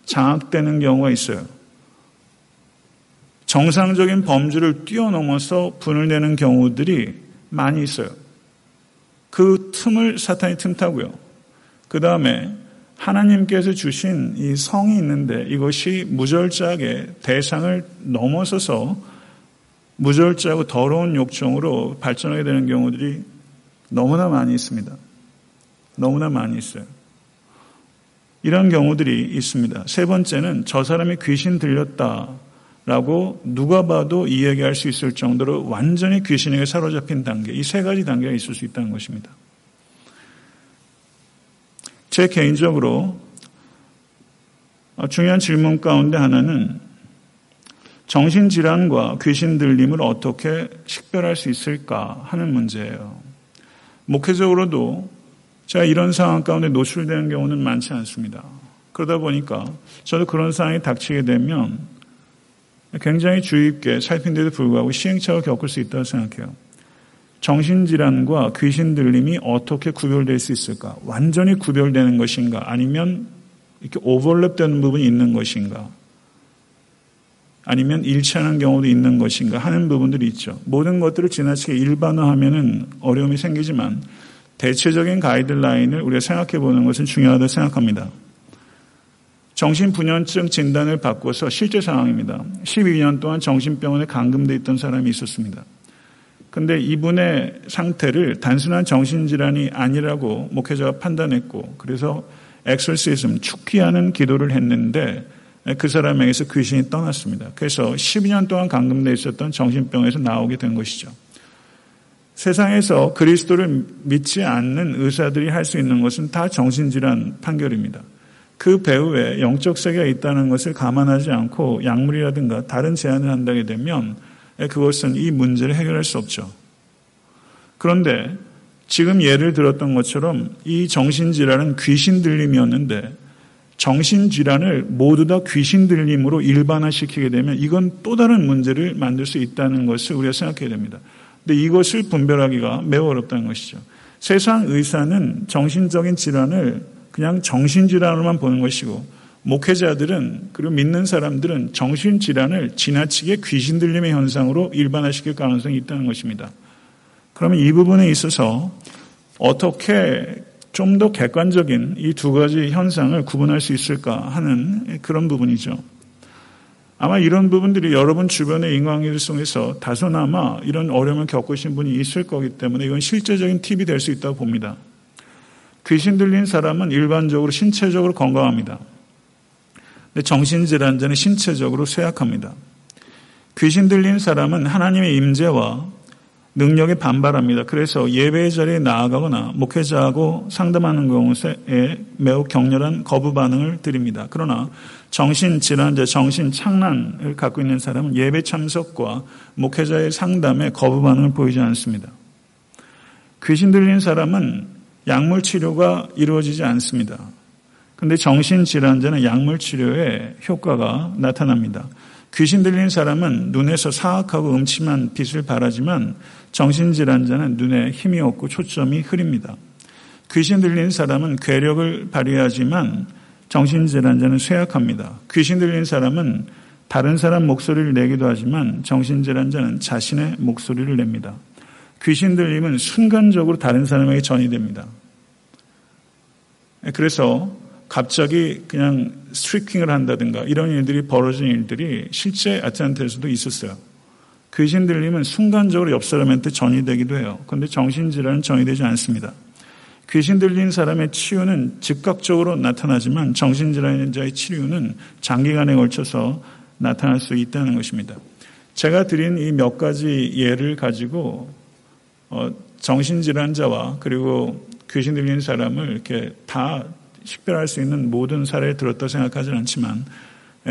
장악되는 경우가 있어요. 정상적인 범주를 뛰어넘어서 분을 내는 경우들이 많이 있어요. 그 틈을 사탄이 틈타고요. 그 다음에 하나님께서 주신 이 성이 있는데 이것이 무절제하게 대상을 넘어서서 무절제하고 더러운 욕정으로 발전하게 되는 경우들이 너무나 많이 있습니다. 너무나 많이 있어요. 이런 경우들이 있습니다. 세 번째는 저 사람이 귀신 들렸다 라고 누가 봐도 이야기할 수 있을 정도로 완전히 귀신에게 사로잡힌 단계, 이 세 가지 단계가 있을 수 있다는 것입니다. 제 개인적으로 중요한 질문 가운데 하나는 정신질환과 귀신 들림을 어떻게 식별할 수 있을까 하는 문제예요. 목회적으로도 제가 이런 상황 가운데 노출되는 경우는 많지 않습니다. 그러다 보니까 저도 그런 상황이 닥치게 되면 굉장히 주의 깊게 살핀데도 불구하고 시행착오를 겪을 수 있다고 생각해요. 정신질환과 귀신 들림이 어떻게 구별될 수 있을까? 완전히 구별되는 것인가? 아니면 이렇게 오버랩되는 부분이 있는 것인가? 아니면 일치하는 경우도 있는 것인가 하는 부분들이 있죠. 모든 것들을 지나치게 일반화하면 어려움이 생기지만 대체적인 가이드라인을 우리가 생각해 보는 것은 중요하다고 생각합니다. 정신분열증 진단을 받고서 실제 상황입니다. 12년 동안 정신병원에 감금돼 있던 사람이 있었습니다. 근데 이분의 상태를 단순한 정신질환이 아니라고 목회자가 판단했고 그래서 엑설시즘 축기하는 기도를 했는데 그 사람에게서 귀신이 떠났습니다. 그래서 12년 동안 감금돼 있었던 정신병에서 나오게 된 것이죠. 세상에서 그리스도를 믿지 않는 의사들이 할 수 있는 것은 다 정신질환 판결입니다. 그 배후에 영적 세계가 있다는 것을 감안하지 않고 약물이라든가 다른 제안을 한다게 되면 그것은 이 문제를 해결할 수 없죠. 그런데 지금 예를 들었던 것처럼 이 정신질환은 귀신 들림이었는데 정신질환을 모두 다 귀신 들림으로 일반화시키게 되면 이건 또 다른 문제를 만들 수 있다는 것을 우리가 생각해야 됩니다. 근데 이것을 분별하기가 매우 어렵다는 것이죠. 세상 의사는 정신적인 질환을 그냥 정신질환으로만 보는 것이고 목회자들은 그리고 믿는 사람들은 정신질환을 지나치게 귀신 들림의 현상으로 일반화시킬 가능성이 있다는 것입니다. 그러면 이 부분에 있어서 어떻게 좀 더 객관적인 이 두 가지 현상을 구분할 수 있을까 하는 그런 부분이죠. 아마 이런 부분들이 여러분 주변의 통해서 다소나마 이런 어려움을 겪으신 분이 있을 거기 때문에 이건 실제적인 팁이 될 수 있다고 봅니다. 귀신 들린 사람은 일반적으로 신체적으로 건강합니다. 근데 정신질환자는 신체적으로 쇠약합니다. 귀신 들린 사람은 하나님의 임재와 능력에 반발합니다. 그래서 예배 자리에 나아가거나 목회자하고 상담하는 경우에 매우 격렬한 거부 반응을 드립니다. 그러나 정신질환자, 정신착란을 갖고 있는 사람은 예배 참석과 목회자의 상담에 거부 반응을 보이지 않습니다. 귀신 들린 사람은 약물 치료가 이루어지지 않습니다. 근데 정신질환자는 약물 치료에 효과가 나타납니다. 귀신 들린 사람은 눈에서 사악하고 음침한 빛을 바라지만 정신질환자는 눈에 힘이 없고 초점이 흐립니다. 귀신 들린 사람은 괴력을 발휘하지만 정신질환자는 쇠약합니다. 귀신 들린 사람은 다른 사람 목소리를 내기도 하지만 정신질환자는 자신의 목소리를 냅니다. 귀신 들림은 순간적으로 다른 사람에게 전이 됩니다. 그래서 갑자기 그냥 스트리킹을 한다든가 이런 일들이 벌어진 일들이 실제 아틀란타에서도 있었어요. 귀신 들림은 순간적으로 옆 사람한테 전이되기도 해요. 그런데 정신질환은 전이되지 않습니다. 귀신 들린 사람의 치유는 즉각적으로 나타나지만 정신질환자의 치유는 장기간에 걸쳐서 나타날 수 있다는 것입니다. 제가 드린 이 몇 가지 예를 가지고 어, 정신질환자와 그리고 귀신 들린 사람을 이렇게 다 식별할 수 있는 모든 사례를 들었다 생각하지는 않지만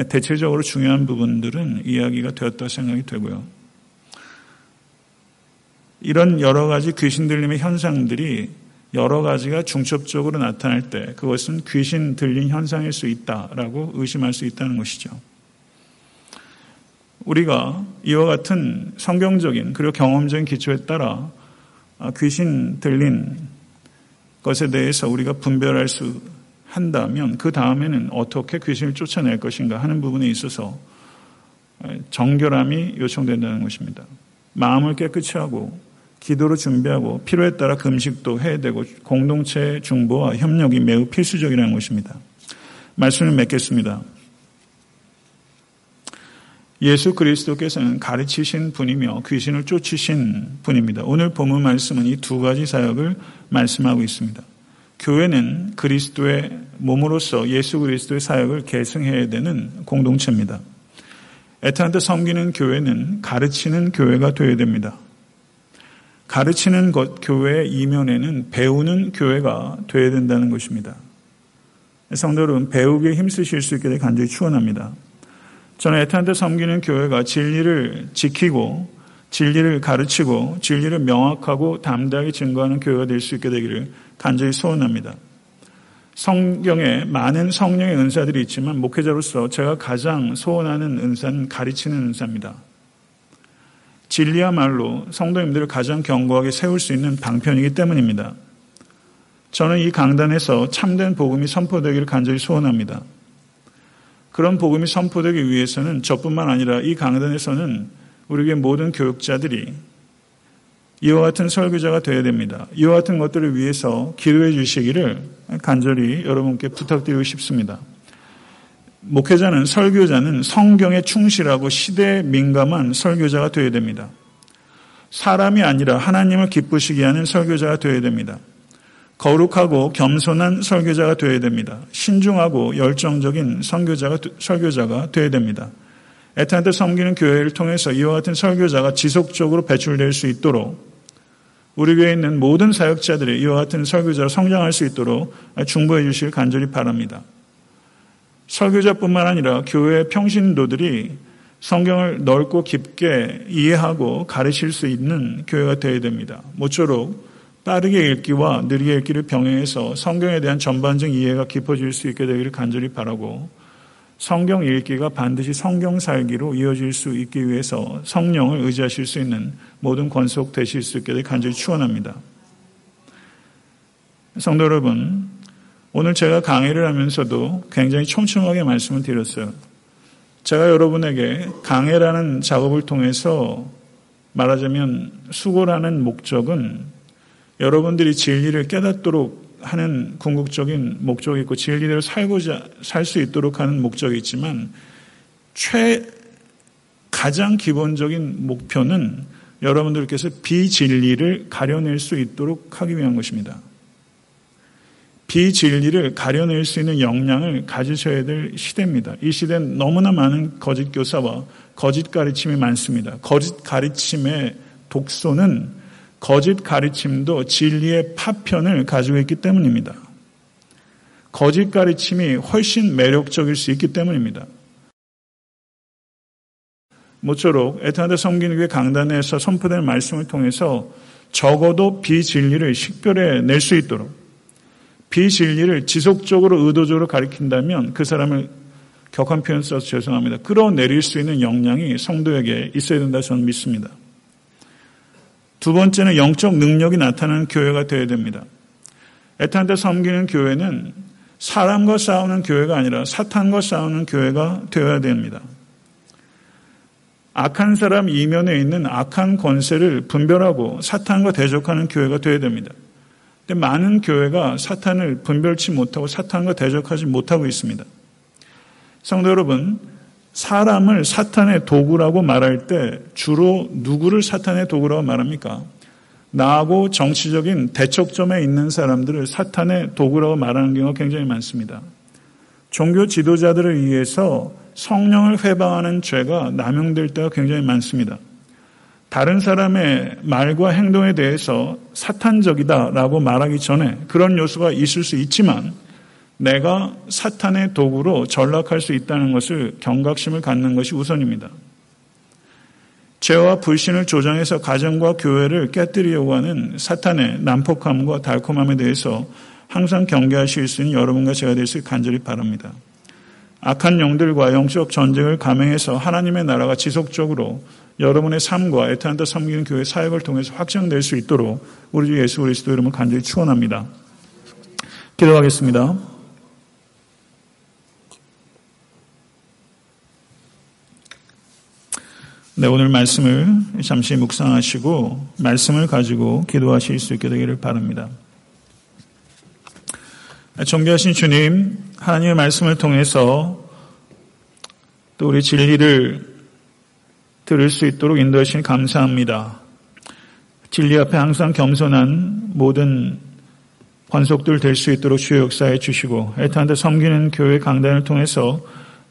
대체적으로 중요한 부분들은 이야기가 되었다 생각이 되고요. 이런 여러 가지 귀신 들림의 현상들이 여러 가지가 중첩적으로 나타날 때 그것은 귀신 들린 현상일 수 있다라고 의심할 수 있다는 것이죠. 우리가 이와 같은 성경적인 그리고 경험적인 기초에 따라 귀신 들린 것에 대해서 우리가 분별할 수 한다면 그 다음에는 어떻게 귀신을 쫓아낼 것인가 하는 부분에 있어서 정결함이 요청된다는 것입니다. 마음을 깨끗이 하고 기도로 준비하고 필요에 따라 금식도 해야 되고 공동체 중보와 협력이 매우 필수적이라는 것입니다. 말씀을 맺겠습니다. 예수 그리스도께서는 가르치신 분이며 귀신을 쫓으신 분입니다. 오늘 본문 말씀은 이 두 가지 사역을 말씀하고 있습니다. 교회는 그리스도의 몸으로서 예수 그리스도의 사역을 계승해야 되는 공동체입니다. 애타한테 섬기는 교회는 가르치는 교회가 되어야 됩니다. 가르치는 것, 교회의 이면에는 배우는 교회가 되어야 된다는 것입니다. 성도 여러분, 배우기에 힘쓰실 수 있게 되 간절히 축원합니다. 저는 애타한테 섬기는 교회가 진리를 지키고 진리를 가르치고 진리를 명확하고 담대하게 증거하는 교회가 될 수 있게 되기를 간절히 소원합니다. 성경에 많은 성령의 은사들이 있지만 목회자로서 제가 가장 소원하는 은사는 가르치는 은사입니다. 진리야말로 성도님들을 가장 견고하게 세울 수 있는 방편이기 때문입니다. 저는 이 강단에서 참된 복음이 선포되기를 간절히 소원합니다. 그런 복음이 선포되기 위해서는 저뿐만 아니라 이 강단에서는 우리에게 모든 교육자들이 이와 같은 설교자가 되어야 됩니다. 이와 같은 것들을 위해서 기도해 주시기를 간절히 여러분께 부탁드리고 싶습니다. 목회자는 설교자는 성경에 충실하고 시대에 민감한 설교자가 되어야 됩니다. 사람이 아니라 하나님을 기쁘시게 하는 설교자가 되어야 됩니다. 거룩하고 겸손한 설교자가 되어야 됩니다. 신중하고 열정적인 설교자가 되어야 됩니다. 에탄한테 섬기는 교회를 통해서 이와 같은 설교자가 지속적으로 배출될 수 있도록 우리 교회에 있는 모든 사역자들이 이와 같은 설교자로 성장할 수 있도록 중보해 주실 간절히 바랍니다. 설교자뿐만 아니라 교회 평신도들이 성경을 넓고 깊게 이해하고 가르칠 수 있는 교회가 되어야 됩니다. 모쪼록 빠르게 읽기와 느리게 읽기를 병행해서 성경에 대한 전반적 이해가 깊어질 수 있게 되기를 간절히 바라고 성경 읽기가 반드시 성경 살기로 이어질 수 있기 위해서 성령을 의지하실 수 있는 모든 권속 되실 수 있게 간절히 축원합니다. 성도 여러분, 오늘 제가 강의를 하면서도 굉장히 촘촘하게 말씀을 드렸어요. 제가 여러분에게 강해라는 작업을 통해서 말하자면 수고라는 목적은 여러분들이 진리를 깨닫도록 하는 궁극적인 목적이 있고 진리대로 살고자 살 수 있도록 하는 목적이 있지만 최 가장 기본적인 목표는 여러분들께서 비진리를 가려낼 수 있도록 하기 위한 것입니다. 비진리를 가려낼 수 있는 역량을 가지셔야 될 시대입니다. 이 시대는 너무나 많은 거짓 교사와 거짓 가르침이 많습니다. 거짓 가르침의 독소는 거짓 가르침도 진리의 파편을 가지고 있기 때문입니다. 거짓 가르침이 훨씬 매력적일 수 있기 때문입니다. 모쪼록 애틀랜타 섬기는교회 강단에서 선포된 말씀을 통해서 적어도 비진리를 식별해 낼 수 있도록 비진리를 지속적으로 의도적으로 가르친다면 그 사람을 격한 표현 써서 죄송합니다. 끌어내릴 수 있는 역량이 성도에게 있어야 된다 저는 믿습니다. 두 번째는 영적 능력이 나타나는 교회가 되어야 됩니다. 에탄데 섬기는 교회는 사람과 싸우는 교회가 아니라 사탄과 싸우는 교회가 되어야 됩니다. 악한 사람 이면에 있는 악한 권세를 분별하고 사탄과 대적하는 교회가 되어야 됩니다. 근데 많은 교회가 사탄을 분별치 못하고 사탄과 대적하지 못하고 있습니다. 성도 여러분, 사람을 사탄의 도구라고 말할 때 주로 누구를 사탄의 도구라고 말합니까? 나하고 정치적인 대척점에 있는 사람들을 사탄의 도구라고 말하는 경우가 굉장히 많습니다. 종교 지도자들을 위해서 성령을 회방하는 죄가 남용될 때가 굉장히 많습니다. 다른 사람의 말과 행동에 대해서 사탄적이다라고 말하기 전에 그런 요소가 있을 수 있지만 내가 사탄의 도구로 전락할 수 있다는 것을 경각심을 갖는 것이 우선입니다. 죄와 불신을 조장해서 가정과 교회를 깨뜨리려고 하는 사탄의 난폭함과 달콤함에 대해서 항상 경계하실 수 있는 여러분과 제가 될 수 간절히 바랍니다. 악한 영들과 영적 전쟁을 감행해서 하나님의 나라가 지속적으로 여러분의 삶과 에탄다 섬기는 교회 사역을 통해서 확장될 수 있도록 우리 주 예수 그리스도 이름을 간절히 축원합니다. 기도하겠습니다. 네, 오늘 말씀을 잠시 묵상하시고 말씀을 가지고 기도하실 수 있게 되기를 바랍니다. 존귀하신 주님, 하나님의 말씀을 통해서 또 우리 진리를 들을 수 있도록 인도하시니 감사합니다. 진리 앞에 항상 겸손한 모든 권속들 될 수 있도록 주요 역사해 주시고 애타한테 섬기는 교회 강단을 통해서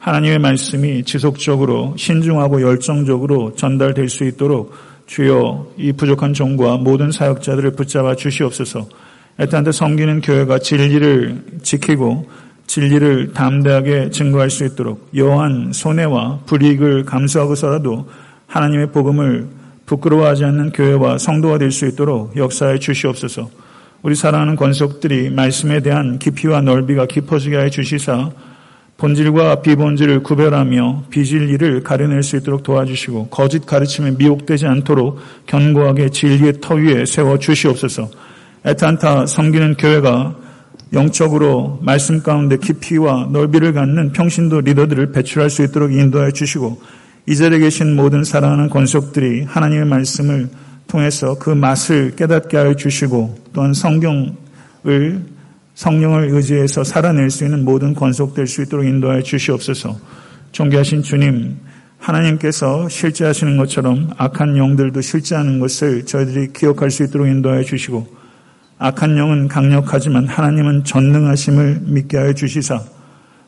하나님의 말씀이 지속적으로 신중하고 열정적으로 전달될 수 있도록 주여 이 부족한 종과 모든 사역자들을 붙잡아 주시옵소서. 애타한테 섬기는 교회가 진리를 지키고 진리를 담대하게 증거할 수 있도록 여한 손해와 불이익을 감수하고서라도 하나님의 복음을 부끄러워하지 않는 교회와 성도가 될 수 있도록 역사해 주시옵소서. 우리 사랑하는 권속들이 말씀에 대한 깊이와 넓이가 깊어지게 해 주시사 본질과 비본질을 구별하며 비진리를 가려낼 수 있도록 도와주시고 거짓 가르침에 미혹되지 않도록 견고하게 진리의 터 위에 세워 주시옵소서. 애탄타 섬기는 교회가 영적으로 말씀 가운데 깊이와 넓이를 갖는 평신도 리더들을 배출할 수 있도록 인도하여 주시고 이 자리에 계신 모든 사랑하는 권속들이 하나님의 말씀을 통해서 그 맛을 깨닫게 하여 주시고 또한 성경을 성령을 의지해서 살아낼 수 있는 모든 권속될 수 있도록 인도하여 주시옵소서. 존귀하신 주님, 하나님께서 실제하시는 것처럼 악한 영들도 실제하는 것을 저희들이 기억할 수 있도록 인도하여 주시고 악한 영은 강력하지만 하나님은 전능하심을 믿게 하여 주시사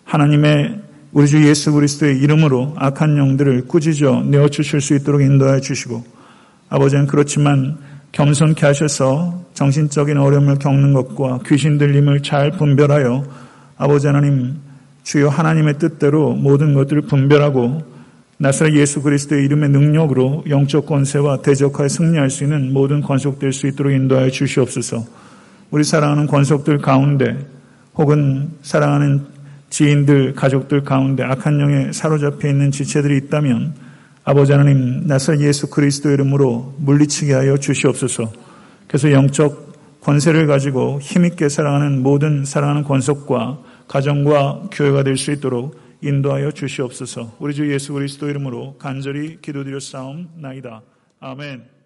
하나님의 우리 주 예수 그리스도의 이름으로 악한 영들을 꾸짖어 내어 주실 수 있도록 인도하여 주시고 아버지는 그렇지만 겸손케 하셔서 정신적인 어려움을 겪는 것과 귀신 들림을 잘 분별하여 아버지 하나님 주여 하나님의 뜻대로 모든 것들을 분별하고 나사렛 예수 그리스도의 이름의 능력으로 영적 권세와 대적하에 승리할 수 있는 모든 권속될 수 있도록 인도하여 주시옵소서. 우리 사랑하는 권속들 가운데 혹은 사랑하는 지인들, 가족들 가운데 악한 영에 사로잡혀 있는 지체들이 있다면 아버지 하나님 나사 예수 그리스도 이름으로 물리치게 하여 주시옵소서. 그래서 영적 권세를 가지고 힘있게 사랑하는 모든 사랑하는 권속과 가정과 교회가 될 수 있도록 인도하여 주시옵소서. 우리 주 예수 그리스도 이름으로 간절히 기도드렸사옵나이다. 아멘.